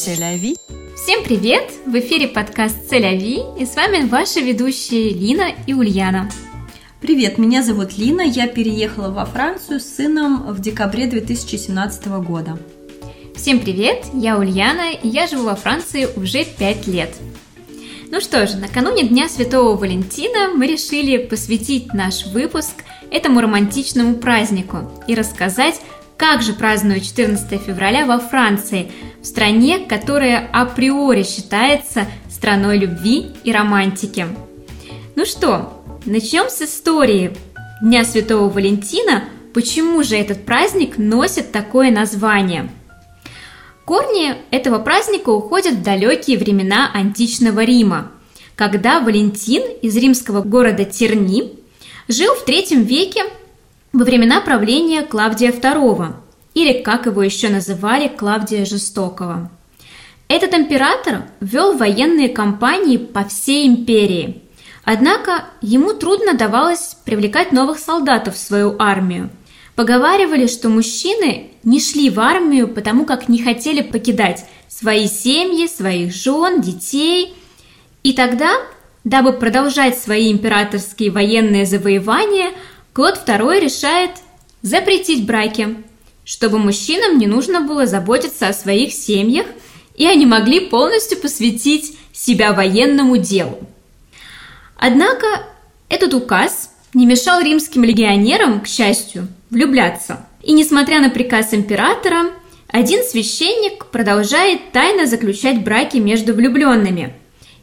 Селяви. Всем привет! В эфире подкаст Целяви и с вами ваши ведущие Лина и Ульяна. Привет, меня зовут Лина, я переехала во Францию с сыном в декабре 2017 года. Всем привет, я Ульяна и я живу во Франции уже 5 лет. Ну что ж, накануне Дня Святого Валентина мы решили посвятить наш выпуск этому романтичному празднику и рассказать, как же празднуют 14 февраля во Франции, в стране, которая априори считается страной любви и романтики. Ну что, начнем с истории Дня Святого Валентина. Почему же этот праздник носит такое название? Корни этого праздника уходят в далекие времена античного Рима, когда Валентин из римского города Терни жил в третьем веке во времена правления Клавдия II, или, как его еще называли, Клавдия Жестокого. Этот император вел военные кампании по всей империи. Однако ему трудно давалось привлекать новых солдатов в свою армию. Поговаривали, что мужчины не шли в армию, потому как не хотели покидать свои семьи, своих жен, детей. И тогда, дабы продолжать свои императорские военные завоевания, Клод II решает запретить браки, чтобы мужчинам не нужно было заботиться о своих семьях, и они могли полностью посвятить себя военному делу. Однако этот указ не мешал римским легионерам, к счастью, влюбляться. И несмотря на приказ императора, один священник продолжает тайно заключать браки между влюбленными.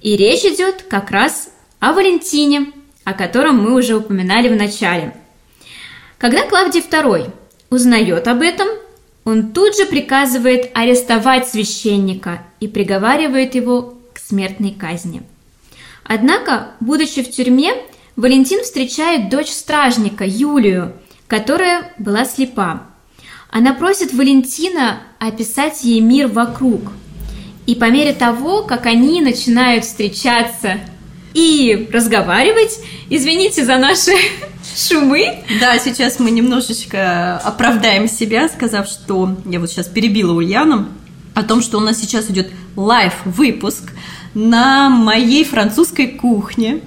И речь идет как раз о Валентине, о котором мы уже упоминали в начале. Когда Клавдий II узнает об этом, он тут же приказывает арестовать священника и приговаривает его к смертной казни. Однако, будучи в тюрьме, Валентин встречает дочь стражника Юлию, которая была слепа. Она просит Валентина описать ей мир вокруг. И по мере того, как они начинают встречаться и разговаривать. Извините за наши шумы. Да, сейчас мы немножечко оправдаем себя, сказав, что я вот сейчас перебила Ульяну о том, что у нас сейчас идет лайв-выпуск на моей французской кухне.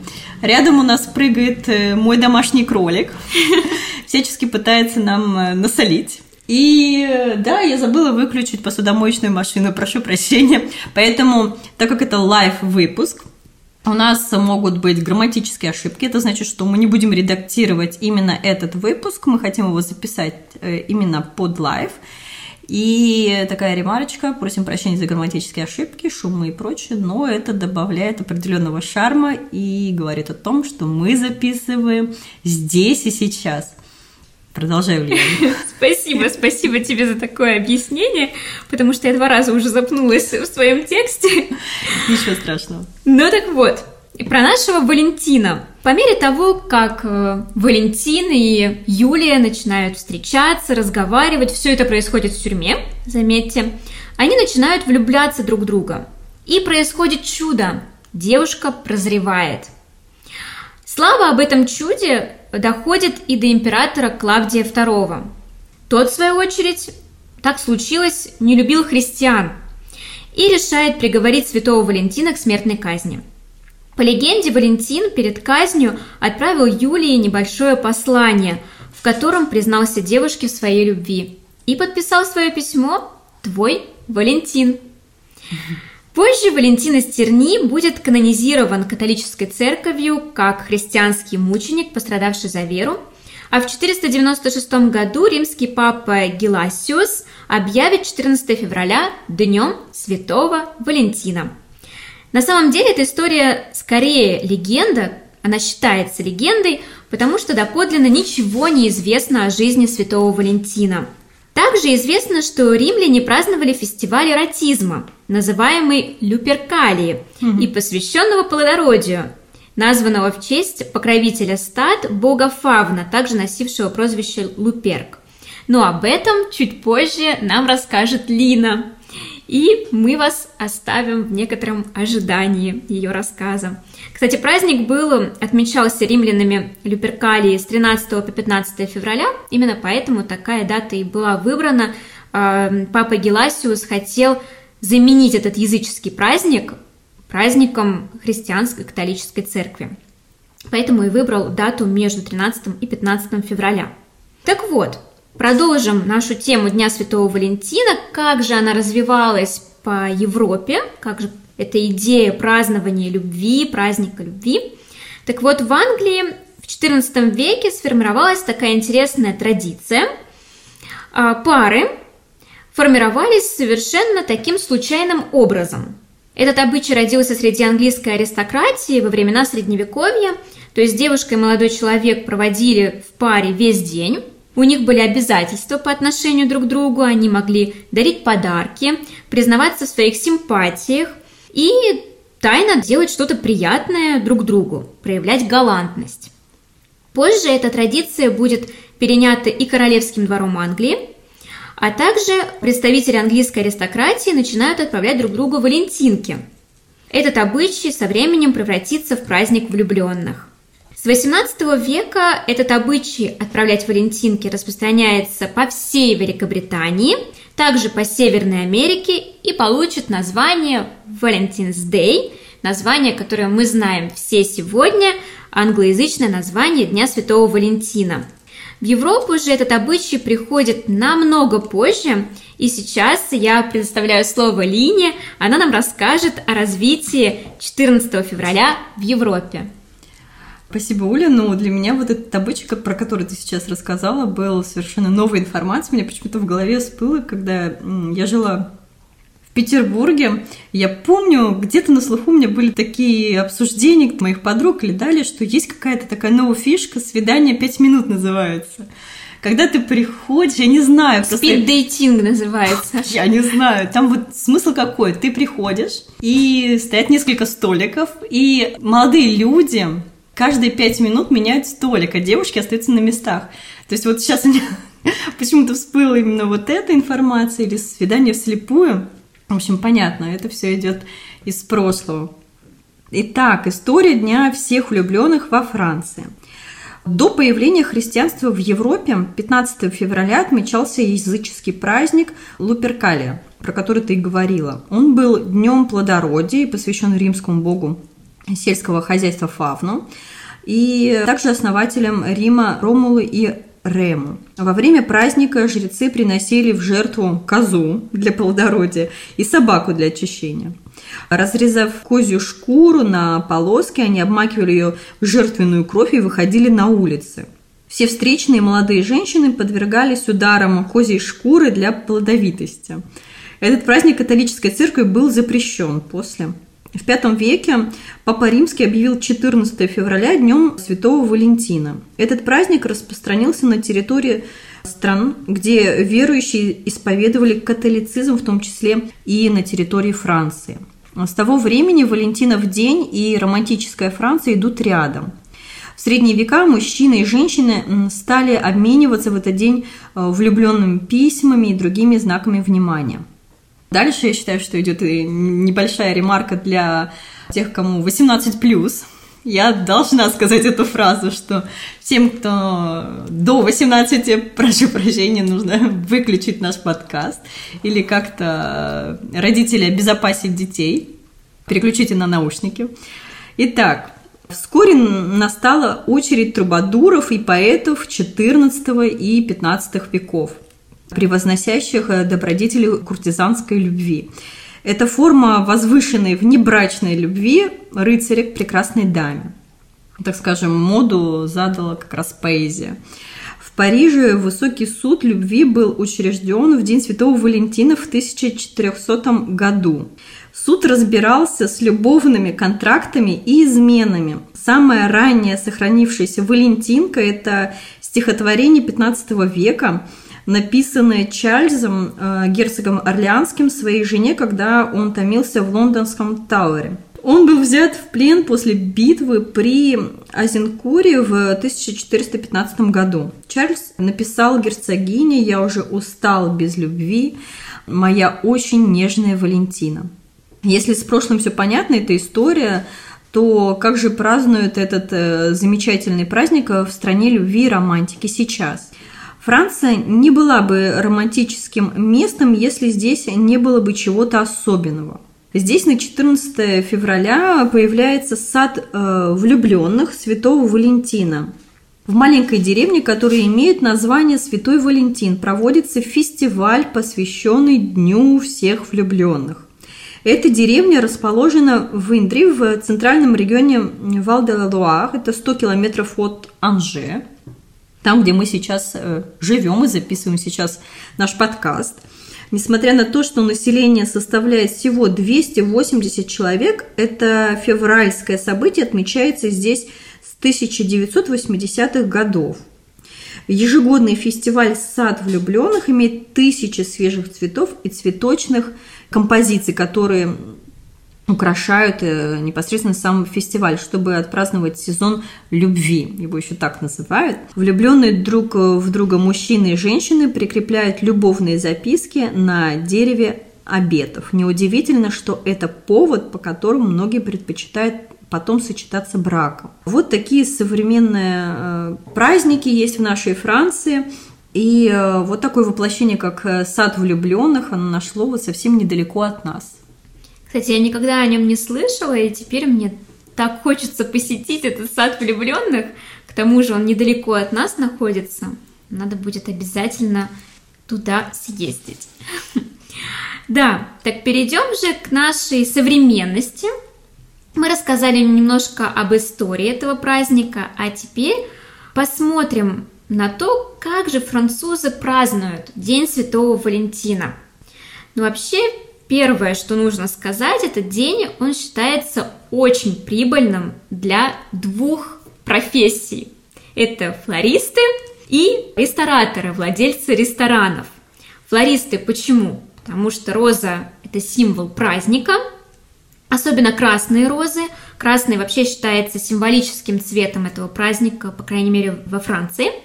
Рядом у нас прыгает э, мой домашний кролик, всячески пытается нам э, насолить. И э, да, я забыла выключить посудомоечную машину, прошу прощения. Поэтому, так как это live-выпуск, у нас могут быть грамматические ошибки. Это значит, что мы не будем редактировать именно этот выпуск. Мы хотим его записать э, именно под live. И такая ремарочка, просим прощения за грамматические ошибки, шумы и прочее, но это добавляет определенного шарма и говорит о том, что мы записываем здесь и сейчас. Продолжаю, Лена. Спасибо, спасибо тебе за такое объяснение, потому что я два раза уже запнулась в своем тексте. Ничего страшного. Ну так вот, про нашего Валентина. По мере того, как э, Валентин и Юлия начинают встречаться, разговаривать, все это происходит в тюрьме, заметьте, они начинают влюбляться друг в друга. И происходит чудо. Девушка прозревает. Слава об этом чуде доходит и до императора Клавдия II. Тот, в свою очередь, так случилось, не любил христиан и решает приговорить святого Валентина к смертной казни. По легенде, Валентин перед казнью отправил Юлии небольшое послание, в котором признался девушке в своей любви и подписал свое письмо «Твой Валентин». Позже Валентин из Терни будет канонизирован католической церковью как христианский мученик, пострадавший за веру, а в 496 году римский папа Геласиус объявит 14 февраля днем Святого Валентина. На самом деле эта история скорее легенда, она считается легендой, потому что доподлинно ничего не известно о жизни Святого Валентина – также известно, что римляне праздновали фестиваль эротизма, называемый Люперкалии, mm-hmm. и посвященного плодородию, названного в честь покровителя стад бога Фавна, также носившего прозвище Луперк. Но об этом чуть позже нам расскажет Лина. И мы вас оставим в некотором ожидании ее рассказа. Кстати, праздник был, отмечался римлянами Люперкалии с 13 по 15 февраля, именно поэтому такая дата и была выбрана. А, папа Геласиус хотел заменить этот языческий праздник праздником христианской католической церкви. Поэтому и выбрал дату между 13 и 15 февраля. Так вот, продолжим нашу тему Дня Святого Валентина, как же она развивалась по Европе, как же эта идея празднования любви, праздника любви. Так вот, в Англии в XIV веке сформировалась такая интересная традиция. А, пары формировались совершенно таким случайным образом. Этот обычай родился среди английской аристократии во времена Средневековья, то есть девушка и молодой человек проводили в паре весь день, у них были обязательства по отношению друг к другу, они могли дарить подарки, признаваться в своих симпатиях и тайно делать что-то приятное друг другу, проявлять галантность. Позже эта традиция будет перенята и королевским двором Англии, а также представители английской аристократии начинают отправлять друг другу валентинки. Этот обычай со временем превратится в праздник влюбленных. С XVIII века этот обычай отправлять валентинки распространяется по всей Великобритании, также по Северной Америке и получит название Valentine's Day, название, которое мы знаем все сегодня, англоязычное название Дня Святого Валентина. В Европу же этот обычай приходит намного позже, и сейчас я предоставляю слово Лине, она нам расскажет о развитии 14 февраля в Европе. Спасибо, Уля. Ну, для меня вот этот обычай, про который ты сейчас рассказала, был совершенно новой информацией. Мне почему-то в голове всплыло, когда я жила в Петербурге. Я помню, где-то на слуху у меня были такие обсуждения моих подруг или далее, что есть какая-то такая новая фишка, свидание пять минут называется. Когда ты приходишь, я не знаю... Спид-дейтинг называется. Я не знаю. Там вот смысл какой? Ты приходишь, и стоят несколько столиков, и молодые люди каждые пять минут меняют столик, а девушки остаются на местах. То есть вот сейчас у меня почему-то всплыла именно вот эта информация или свидание вслепую. В общем, понятно, это все идет из прошлого. Итак, история Дня всех влюбленных во Франции. До появления христианства в Европе 15 февраля отмечался языческий праздник Луперкалия, про который ты и говорила. Он был днем плодородия и посвящен римскому богу сельского хозяйства Фавну и также основателем Рима Ромулы и Рему. Во время праздника жрецы приносили в жертву козу для плодородия и собаку для очищения. Разрезав козью шкуру на полоски, они обмакивали ее в жертвенную кровь и выходили на улицы. Все встречные молодые женщины подвергались ударам козьей шкуры для плодовитости. Этот праздник католической церкви был запрещен после в V веке Папа Римский объявил 14 февраля днем Святого Валентина. Этот праздник распространился на территории стран, где верующие исповедовали католицизм, в том числе и на территории Франции. С того времени Валентинов день и романтическая Франция идут рядом. В средние века мужчины и женщины стали обмениваться в этот день э, влюбленными письмами и другими знаками внимания. Дальше я считаю, что идет небольшая ремарка для тех, кому 18+. Я должна сказать эту фразу, что всем, кто до 18, прошу прощения, нужно выключить наш подкаст или как-то родители обезопасить детей. Переключите на наушники. Итак, Вскоре настала очередь трубадуров и поэтов XIV и XV веков – превозносящих э, добродетели куртизанской любви. Это форма возвышенной внебрачной любви рыцаря к прекрасной даме. Так скажем, моду задала как раз поэзия. В Париже высокий суд любви был учрежден в День Святого Валентина в 1400 году. Суд разбирался с любовными контрактами и изменами. Самая ранняя сохранившаяся Валентинка – это стихотворение 15 века – написанное Чарльзом, э, герцогом Орлеанским, своей жене, когда он томился в лондонском Тауэре. Он был взят в плен после битвы при Азенкуре в 1415 году. Чарльз написал герцогине «Я уже устал без любви, моя очень нежная Валентина». Если с прошлым все понятно, эта история, то как же празднуют этот э, замечательный праздник в стране любви и романтики сейчас – Франция не была бы романтическим местом, если здесь не было бы чего-то особенного. Здесь на 14 февраля появляется сад э, влюбленных Святого Валентина. В маленькой деревне, которая имеет название Святой Валентин, проводится фестиваль, посвященный Дню всех влюбленных. Эта деревня расположена в Индри, в центральном регионе Вал-де-Луар. Это 100 километров от Анже, там, где мы сейчас э, живем и записываем сейчас наш подкаст. Несмотря на то, что население составляет всего 280 человек, это февральское событие отмечается здесь с 1980-х годов. Ежегодный фестиваль «Сад влюбленных» имеет тысячи свежих цветов и цветочных композиций, которые украшают э, непосредственно сам фестиваль, чтобы отпраздновать сезон любви, его еще так называют. Влюбленные друг в друга мужчины и женщины прикрепляют любовные записки на дереве обетов. Неудивительно, что это повод, по которому многие предпочитают потом сочетаться браком. Вот такие современные э, праздники есть в нашей Франции. И э, вот такое воплощение, как сад влюбленных, оно нашло вот совсем недалеко от нас. Кстати, я никогда о нем не слышала, и теперь мне так хочется посетить этот сад влюбленных. К тому же он недалеко от нас находится. Надо будет обязательно туда съездить. Да, так перейдем же к нашей современности. Мы рассказали немножко об истории этого праздника, а теперь посмотрим на то, как же французы празднуют День Святого Валентина. Ну, вообще, Первое, что нужно сказать, этот день, он считается очень прибыльным для двух профессий. Это флористы и рестораторы, владельцы ресторанов. Флористы почему? Потому что роза – это символ праздника, особенно красные розы. Красный вообще считается символическим цветом этого праздника, по крайней мере, во Франции –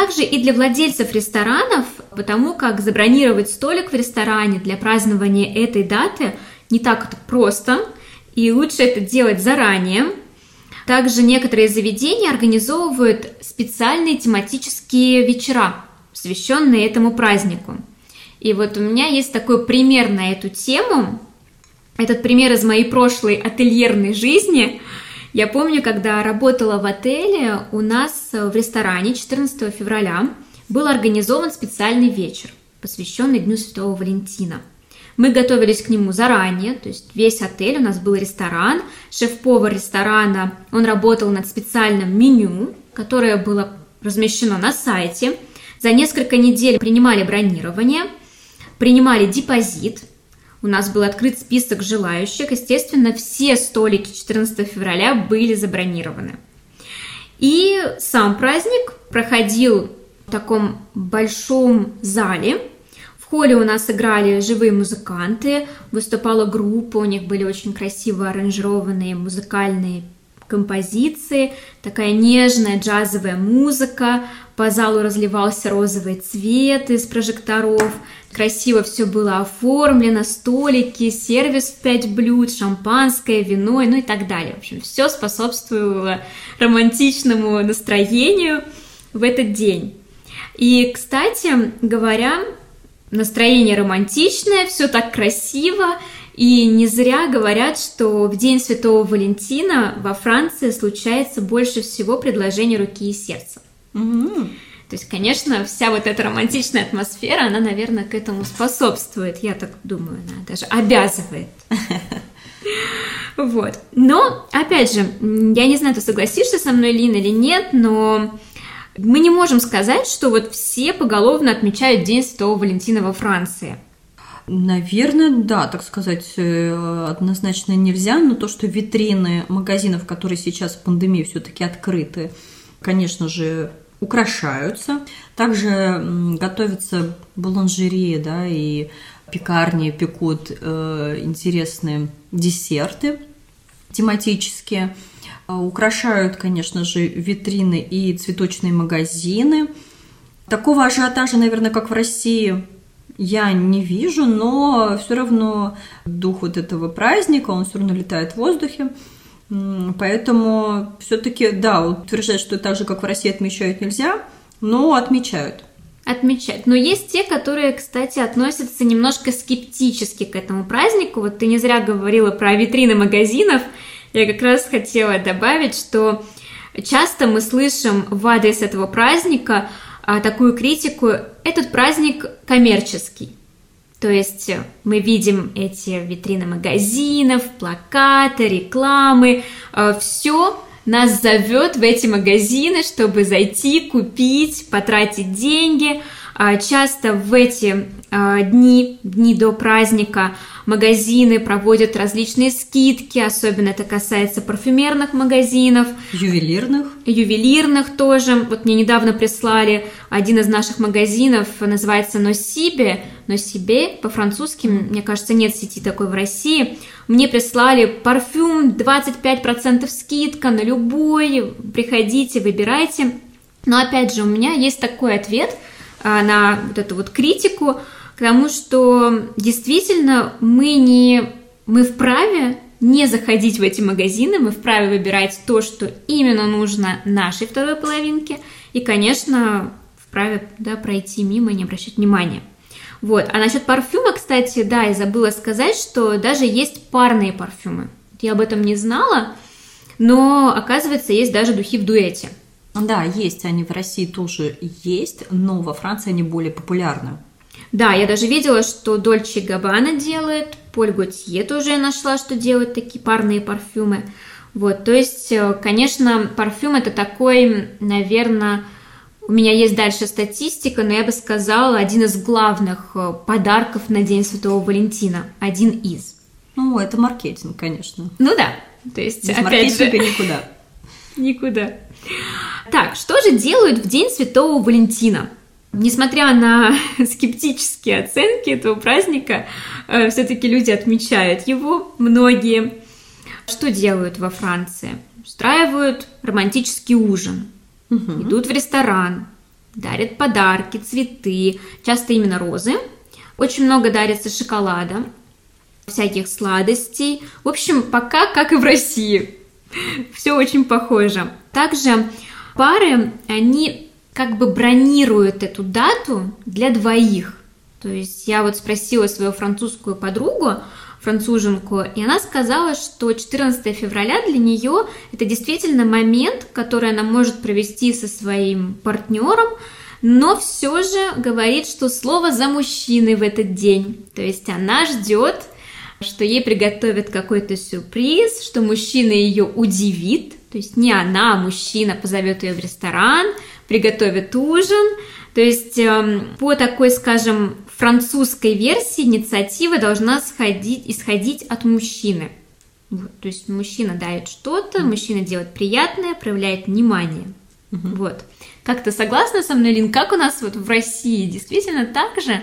также и для владельцев ресторанов, потому как забронировать столик в ресторане для празднования этой даты не так это просто, и лучше это делать заранее. Также некоторые заведения организовывают специальные тематические вечера, посвященные этому празднику. И вот у меня есть такой пример на эту тему. Этот пример из моей прошлой ательерной жизни – я помню, когда работала в отеле, у нас в ресторане 14 февраля был организован специальный вечер, посвященный Дню Святого Валентина. Мы готовились к нему заранее, то есть весь отель, у нас был ресторан, шеф-повар ресторана, он работал над специальным меню, которое было размещено на сайте. За несколько недель принимали бронирование, принимали депозит, у нас был открыт список желающих. Естественно, все столики 14 февраля были забронированы. И сам праздник проходил в таком большом зале. В холле у нас играли живые музыканты, выступала группа, у них были очень красиво аранжированные музыкальные композиции, такая нежная джазовая музыка, по залу разливался розовый цвет из прожекторов, красиво все было оформлено, столики, сервис в пять блюд, шампанское, вино, ну и так далее. В общем, все способствовало романтичному настроению в этот день. И, кстати говоря, настроение романтичное, все так красиво, и не зря говорят, что в День Святого Валентина во Франции случается больше всего предложений руки и сердца. Mm-hmm. То есть, конечно, вся вот эта романтичная атмосфера, она, наверное, к этому способствует. Я так думаю, она даже обязывает. Вот. Но, опять же, я не знаю, ты согласишься со мной, Лина, или нет, но мы не можем сказать, что вот все поголовно отмечают День Святого Валентина во Франции. Наверное, да, так сказать, э, однозначно нельзя, но то, что витрины магазинов, которые сейчас в пандемии все-таки открыты, конечно же, украшаются. Также готовятся буланжерии, да, и пекарни пекут э, интересные десерты тематические. Э, украшают, конечно же, витрины и цветочные магазины. Такого ажиотажа, наверное, как в России, я не вижу, но все равно дух вот этого праздника, он все равно летает в воздухе. Поэтому все-таки, да, утверждать, что так же, как в России отмечают, нельзя. но отмечают. Отмечают. Но есть те, которые, кстати, относятся немножко скептически к этому празднику. Вот ты не зря говорила про витрины магазинов. Я как раз хотела добавить, что часто мы слышим в адрес этого праздника такую критику. Этот праздник коммерческий. То есть мы видим эти витрины магазинов, плакаты, рекламы, а, все нас зовет в эти магазины, чтобы зайти, купить, потратить деньги. А, часто в эти а, дни, дни до праздника, магазины проводят различные скидки, особенно это касается парфюмерных магазинов. Ювелирных. Ювелирных тоже. Вот мне недавно прислали один из наших магазинов, называется Носибе. Носибе по-французски, мне кажется, нет сети такой в России. Мне прислали парфюм, 25% скидка на любой, приходите, выбирайте. Но опять же, у меня есть такой ответ на вот эту вот критику, потому что действительно мы не мы вправе не заходить в эти магазины, мы вправе выбирать то, что именно нужно нашей второй половинке, и, конечно, вправе да, пройти мимо и не обращать внимания. Вот. А насчет парфюма, кстати, да, я забыла сказать, что даже есть парные парфюмы. Я об этом не знала, но оказывается, есть даже духи в дуэте. Да, есть, они в России тоже есть, но во Франции они более популярны. Да, я даже видела, что Дольче Габбана делает, Поль Готье тоже я нашла, что делают такие парные парфюмы. Вот, то есть, э, конечно, парфюм это такой, наверное, у меня есть дальше статистика, но я бы сказала, один из главных э, подарков на День Святого Валентина. Один из. Ну, это маркетинг, конечно. Ну да. То есть, Без опять маркетинга же, никуда. Никуда. Так, что же делают в День Святого Валентина? Несмотря на скептические оценки этого праздника, э, все-таки люди отмечают его, многие. Что делают во Франции? Устраивают романтический ужин, Мгм. идут в ресторан, дарят подарки, цветы, часто именно розы. Очень много дарится шоколада, всяких сладостей. В общем, пока как и в России. Все очень похоже. Также пары, они как бы бронируют эту дату для двоих. То есть я вот спросила свою французскую подругу, француженку, и она сказала, что 14 февраля для нее это действительно момент, который она может провести со своим партнером, но все же говорит, что слово за мужчиной в этот день. То есть она ждет, что ей приготовят какой-то сюрприз, что мужчина ее удивит, то есть не она, а мужчина позовет ее в ресторан, приготовит ужин. То есть эм, по такой, скажем, французской версии инициатива должна сходить, исходить от мужчины. Вот, то есть мужчина дает что-то, мужчина делает приятное, проявляет внимание. Вот. Как ты согласна со мной, Лин? Как у нас вот в России? Действительно так же?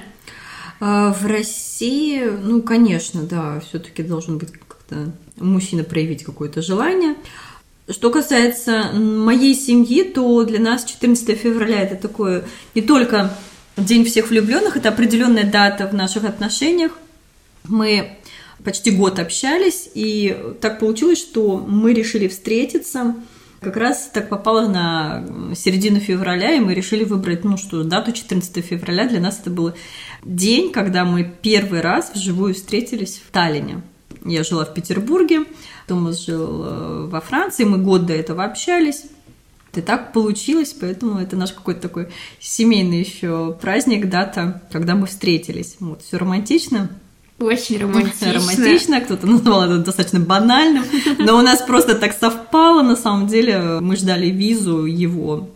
А В России, ну, конечно, да, все-таки должен быть как-то мужчина проявить какое-то желание. Что касается моей семьи, то для нас 14 февраля это такое не только День всех влюбленных, это определенная дата в наших отношениях. Мы почти год общались, и так получилось, что мы решили встретиться. Как раз так попало на середину февраля, и мы решили выбрать, ну что, дату 14 февраля. Для нас это был день, когда мы первый раз вживую встретились в Таллине. Я жила в Петербурге, Томас жил э, во Франции, мы год до этого общались. И так получилось, поэтому это наш какой-то такой семейный еще праздник, дата, когда мы встретились. Вот, все романтично. Очень романтично. Романтично, кто-то назвал это достаточно банальным, но у нас просто так совпало, на самом деле, мы ждали визу его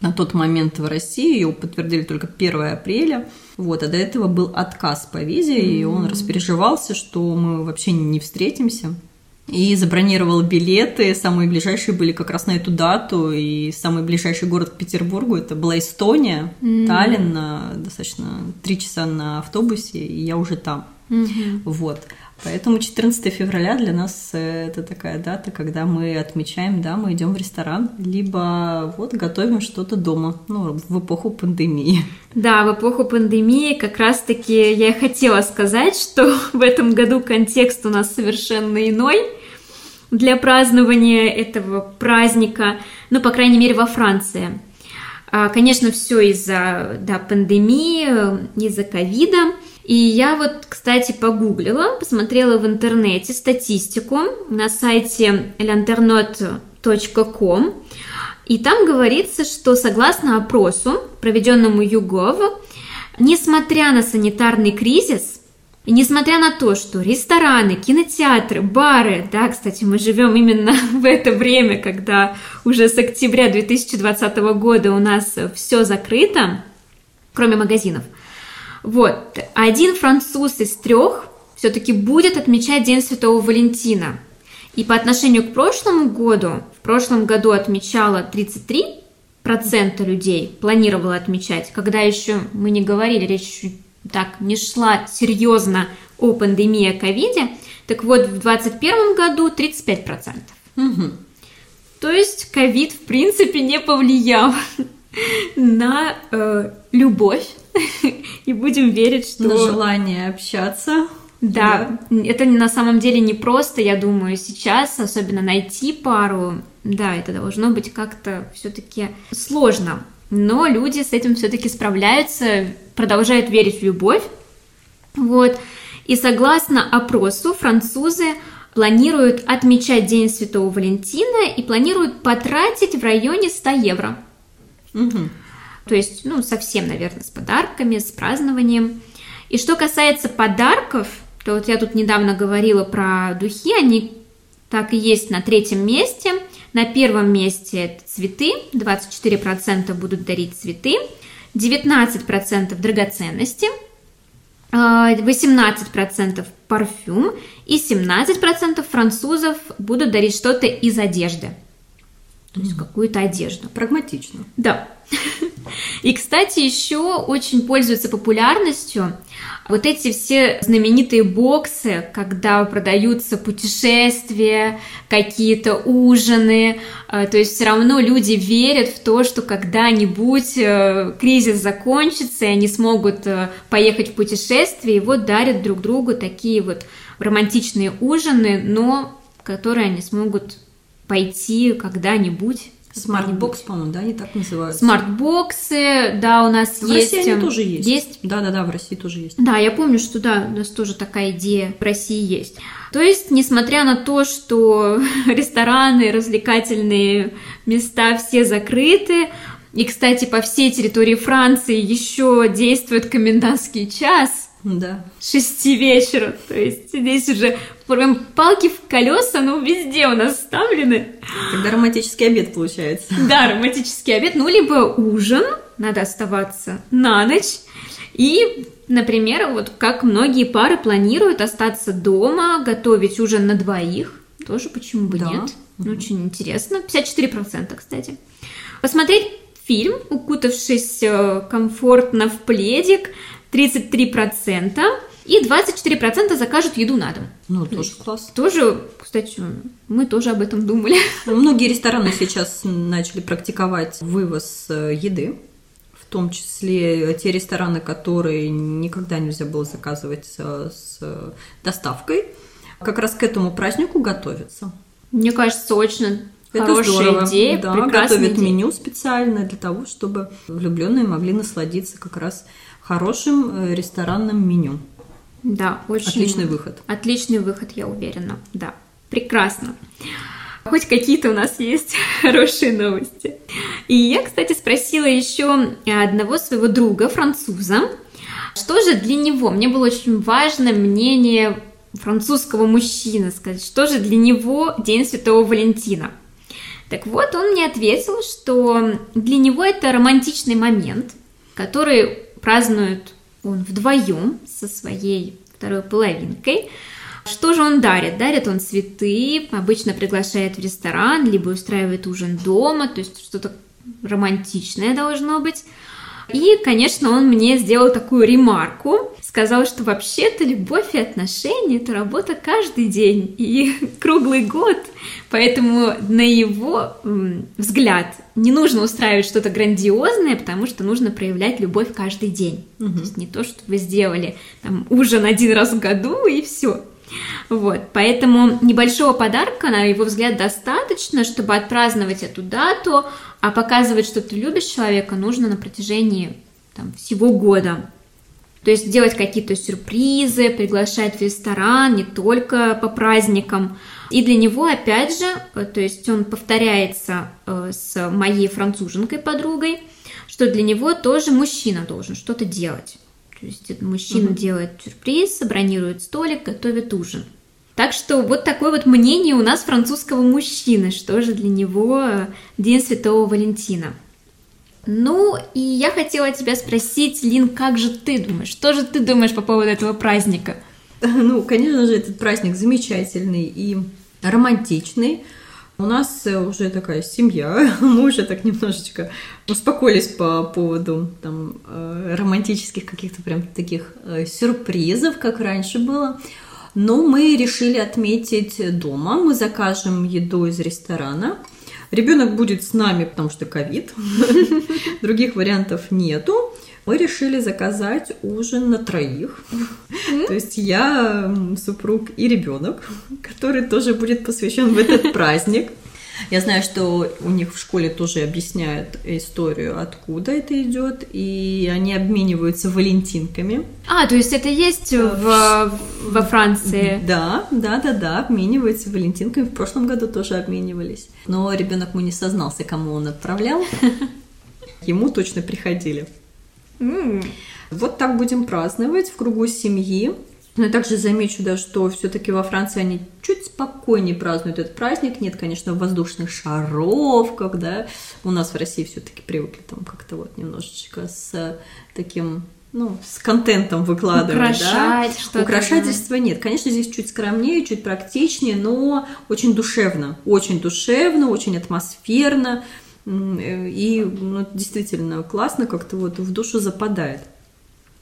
на тот момент в России, ее подтвердили только 1 апреля, вот, а до этого был отказ по визе, и он распереживался, что мы вообще не встретимся. И забронировал билеты, самые ближайшие были как раз на эту дату, и самый ближайший город к Петербургу это была Эстония, Таллин, на достаточно три часа на автобусе, и я уже там. Мгм. Вот. Поэтому 14 февраля для нас э, это такая дата, когда мы отмечаем, да, мы идем в ресторан, либо вот готовим что-то дома, ну, в эпоху пандемии. Да, в эпоху пандемии как раз-таки я и хотела сказать, что в этом году контекст у нас совершенно иной для празднования этого праздника, ну, по крайней мере, во Франции. А, конечно, все из-за да, пандемии, из-за ковида. И я вот, кстати, погуглила, посмотрела в интернете статистику на сайте lanternot.com, и там говорится, что согласно опросу, проведенному ЮГОВ, несмотря на санитарный кризис, и несмотря на то, что рестораны, кинотеатры, бары, да, кстати, мы живем именно в это время, когда уже с октября 2020 года у нас все закрыто, кроме магазинов – вот, один француз из трех все-таки будет отмечать День Святого Валентина. И по отношению к прошлому году, в прошлом году отмечало 33% людей, планировало отмечать, когда еще мы не говорили, речь еще так не шла серьезно о пандемии, о ковиде, так вот в 2021 году 35%. Угу. То есть ковид в принципе не повлиял на э, любовь и будем верить, что... На желание общаться. Да, да, это на самом деле не просто, я думаю, сейчас, особенно найти пару, да, это должно быть как-то все-таки сложно. Но люди с этим все-таки справляются, продолжают верить в любовь. Вот. И согласно опросу, французы планируют отмечать День Святого Валентина и планируют потратить в районе 100 евро. Угу. То есть, ну, совсем, наверное, с подарками, с празднованием. И что касается подарков, то вот я тут недавно говорила про духи, они так и есть на третьем месте. На первом месте это цветы, 24% будут дарить цветы, 19% драгоценности, 18% парфюм и 17% французов будут дарить что-то из одежды. То есть какую-то одежду. Прагматично. Да. И, кстати, еще очень пользуются популярностью вот эти все знаменитые боксы, когда продаются путешествия, какие-то ужины. Э, то есть все равно люди верят в то, что когда-нибудь э, кризис закончится, и они смогут э, поехать в путешествие, и вот дарят друг другу такие вот романтичные ужины, но которые они смогут пойти когда-нибудь Smartbox, по-моему, да, они так называются. Смартбоксы, да, у нас в есть. В России они тоже есть. Есть? Да, да, да, в России тоже есть. Да, я помню, что да, у нас тоже такая идея в России есть. То есть, несмотря на то, что рестораны, развлекательные места все закрыты, и, кстати, по всей территории Франции еще действует комендантский час, да. шести вечера. То есть здесь уже прям палки в колеса, ну, везде у нас вставлены. Тогда романтический обед получается. Да, романтический обед. Ну, либо ужин, надо оставаться на ночь. И, например, вот как многие пары планируют остаться дома, готовить ужин на двоих. Тоже почему бы да. нет? Угу. Очень интересно. 54%, кстати. Посмотреть фильм, укутавшись э, комфортно в пледик, 33%, и 24% закажут еду на дом. Ну, тоже класс. Тоже, кстати, мы тоже об этом думали. Многие рестораны сейчас начали практиковать вывоз э, еды, в том числе те рестораны, которые никогда нельзя было заказывать с доставкой, как раз к этому празднику готовятся. Мне кажется, очень это Хорошая здорово. идея, да, готовят идея. меню специальное для того, чтобы влюбленные могли насладиться как раз хорошим э, ресторанным меню. Да, очень... Отличный выход. Отличный выход, я уверена, да. Прекрасно. Хоть какие-то у нас есть хорошие новости. И я, кстати, спросила еще одного своего друга, француза, что же для него, мне было очень важно мнение французского мужчины, сказать, что же для него День Святого Валентина. Так вот, он мне ответил, что для него это романтичный момент, который празднует он вдвоем со своей второй половинкой. Что же он дарит? Дарит он цветы, обычно приглашает в ресторан, либо устраивает ужин дома, то есть что-то романтичное должно быть. И, конечно, он мне сделал такую ремарку, сказал, что вообще-то любовь и отношения – это работа каждый день и круглый год, поэтому на его взгляд не нужно устраивать что-то грандиозное, потому что нужно проявлять любовь каждый день. Угу. То есть не то, что вы сделали там, ужин один раз в году и все. Вот, поэтому небольшого подарка, на его взгляд, достаточно, чтобы отпраздновать эту дату, а показывать, что ты любишь человека, нужно на протяжении там, всего года. То есть делать какие-то сюрпризы, приглашать в ресторан не только по праздникам. И для него, опять же, э, то есть он повторяется э, с моей француженкой подругой, что для него тоже мужчина должен что-то делать. То есть мужчина угу. делает сюрприз, бронирует столик, готовит ужин. Так что вот такое вот мнение у нас французского мужчины, что же для него э, День Святого Валентина. Ну, и я хотела тебя спросить, Лин, как же ты думаешь? Что же ты думаешь по поводу этого праздника? Ну, конечно же, этот праздник замечательный и романтичный. У нас уже такая семья, мы уже так немножечко успокоились по поводу там, э, романтических каких-то прям таких э, сюрпризов, как раньше было. Но мы решили отметить дома. Мы закажем еду из ресторана – Ребенок будет с нами, потому что ковид. Других вариантов нету. Мы решили заказать ужин на троих. То есть я, супруг и ребенок, который тоже будет посвящен в этот праздник. Я знаю, что у них в школе тоже объясняют историю, откуда это идет, и они обмениваются валентинками. А, то есть это есть в, во Франции? Да, да, да, да, обмениваются валентинками. В прошлом году тоже обменивались. Но ребенок мой не сознался, кому он отправлял. Ему точно приходили. Вот так будем праздновать в кругу семьи. Но я также замечу, да, что все-таки во Франции они чуть спокойнее празднуют этот праздник. Нет, конечно, воздушных шаров, когда у нас в России все-таки привыкли там как-то вот немножечко с таким ну, с контентом выкладывать, Украшать да? что-то. Украшательства нет. Конечно, здесь чуть скромнее, чуть практичнее, но очень душевно. Очень душевно, очень атмосферно. И ну, действительно классно, как-то вот в душу западает.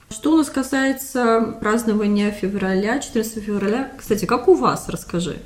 Что у нас касается празднования февраля, 14 февраля, кстати, как у вас, расскажи.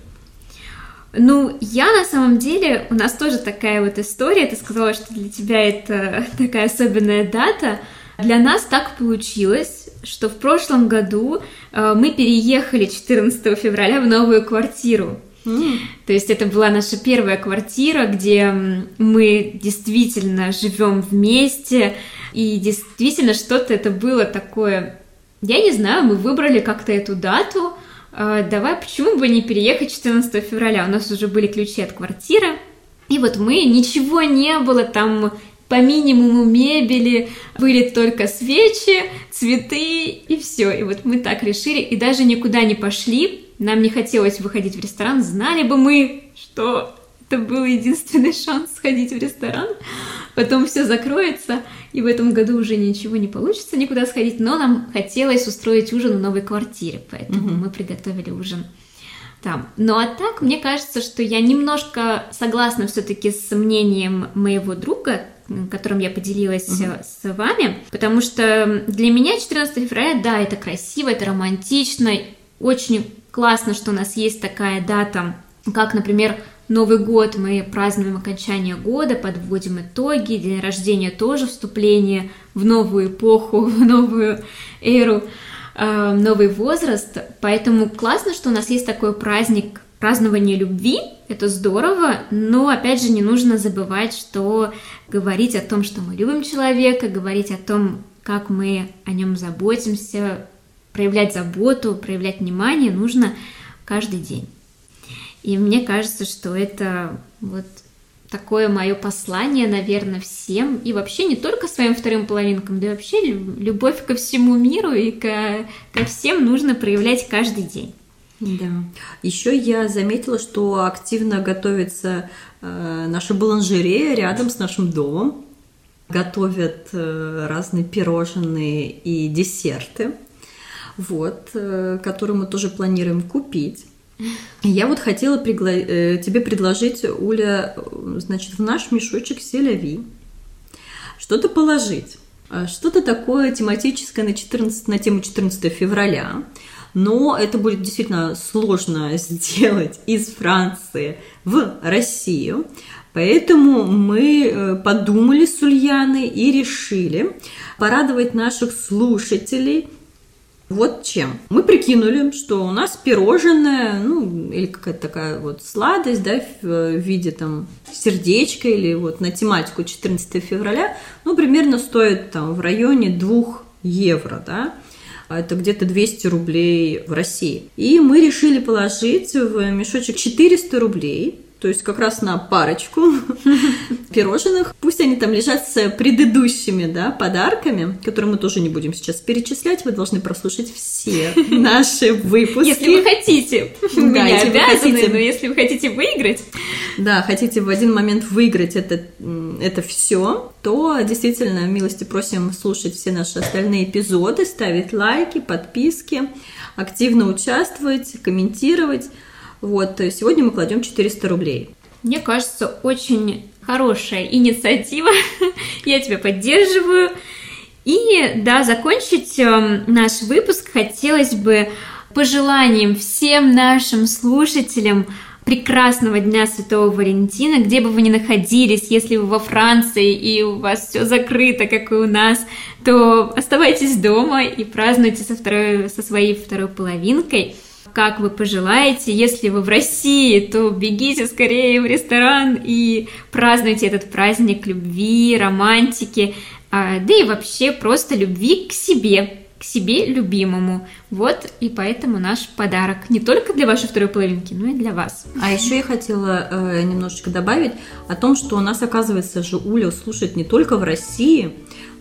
Ну, я на самом деле, у нас тоже такая вот история, ты сказала, что для тебя это такая особенная дата. Для нас так получилось, что в прошлом году э, мы переехали 14 февраля в новую квартиру. Mm. То есть это была наша первая квартира, где мы действительно живем вместе, и действительно что-то это было такое, я не знаю, мы выбрали как-то эту дату, а, давай, почему бы не переехать 14 февраля, у нас уже были ключи от квартиры, и вот мы, ничего не было там, по минимуму мебели, были только свечи, цветы и все. И вот мы так решили, и даже никуда не пошли, нам не хотелось выходить в ресторан, знали бы мы, что это был единственный шанс сходить в ресторан, потом все закроется, и в этом году уже ничего не получится никуда сходить, но нам хотелось устроить ужин в новой квартире, поэтому mm-hmm. мы приготовили ужин там. Ну а так, мне кажется, что я немножко согласна все-таки с мнением моего друга, которым я поделилась mm-hmm. с вами, потому что для меня 14 февраля, да, это красиво, это романтично, очень классно, что у нас есть такая дата, как, например, Новый год мы празднуем окончание года, подводим итоги, день рождения тоже вступление в новую эпоху, в новую эру, э, новый возраст. Поэтому классно, что у нас есть такой праздник празднования любви, это здорово, но опять же не нужно забывать, что говорить о том, что мы любим человека, говорить о том, как мы о нем заботимся, проявлять заботу, проявлять внимание нужно каждый день. И мне кажется, что это вот такое мое послание, наверное, всем, и вообще не только своим вторым половинкам, да и вообще любовь ко всему миру и ко, ко всем нужно проявлять каждый день. Да. Еще я заметила, что активно готовится э, наша баланжерея рядом с нашим домом. Готовят э, разные пирожные и десерты, вот, э, которые мы тоже планируем купить. Я вот хотела пригла... Э, тебе предложить, Уля, значит, в наш мешочек селяви что-то положить. А что-то такое тематическое на, 14, на тему 14 февраля. Но это будет действительно сложно сделать из Франции в Россию. Поэтому мы э, подумали с Ульяной и решили порадовать наших слушателей Вот чем. Мы прикинули, что у нас пирожное, ну, или какая-то такая вот сладость, да, в виде там сердечка или вот на тематику 14 февраля, ну, примерно стоит там в районе 2 евро, да, это где-то 200 рублей в России. И мы решили положить в мешочек 400 рублей, то есть как раз на парочку пирожных. Пусть они там лежат с предыдущими да, подарками, которые мы тоже не будем сейчас перечислять. Вы должны прослушать все наши выпуски. Если вы хотите. Да, не обязаны, но если вы хотите выиграть. Да, хотите в один момент выиграть это, это все, то действительно милости просим слушать все наши остальные эпизоды, ставить лайки, подписки, активно участвовать, комментировать. Вот, сегодня мы кладем 400 рублей. Мне кажется, очень хорошая инициатива. Я тебя поддерживаю. И да, закончить э, наш выпуск хотелось бы пожеланием всем нашим слушателям прекрасного Дня Святого Валентина, где бы вы ни находились, если вы во Франции и у вас все закрыто, как и у нас, то оставайтесь дома и празднуйте со, второй, со своей второй половинкой как вы пожелаете. Если вы в России, то бегите скорее в ресторан и празднуйте этот праздник любви, романтики, а, да и вообще просто любви к себе, к себе любимому. Вот и поэтому наш подарок не только для вашей второй половинки, но и для вас. А еще я хотела э, немножечко добавить о том, что у нас, оказывается, же Уля слушает не только в России,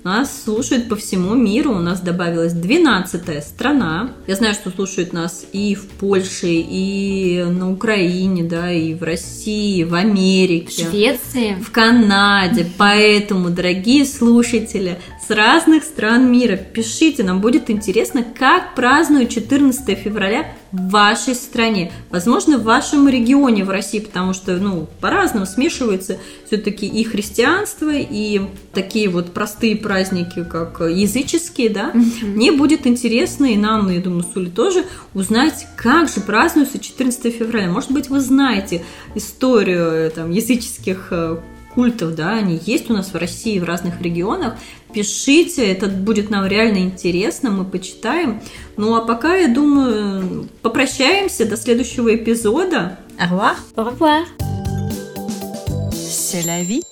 нас слушают по всему миру. У нас добавилась 12 страна. Я знаю, что слушают нас и в Польше, и на Украине, да, и в России, в Америке. В Швеции. В Канаде. Поэтому, дорогие слушатели, с разных стран мира. Пишите, нам будет интересно, как празднуют 14 февраля в вашей стране. Возможно, в вашем регионе в России, потому что, ну, по-разному смешиваются все-таки и христианство, и такие вот простые праздники, как языческие, да. Мне будет интересно, и нам, я думаю, Сули тоже, узнать, как же празднуется 14 февраля. Может быть, вы знаете историю э, там, языческих э, культов, да, они есть у нас в России в разных регионах. Пишите, это будет нам реально интересно, мы почитаем. Ну а пока, я думаю, попрощаемся до следующего эпизода. Au revoir. Au revoir. C'est la vie.